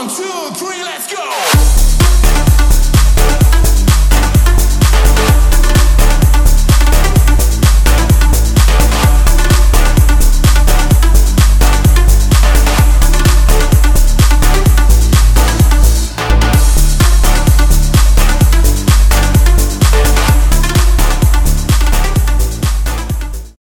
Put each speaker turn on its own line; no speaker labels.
One, two, three, let's go!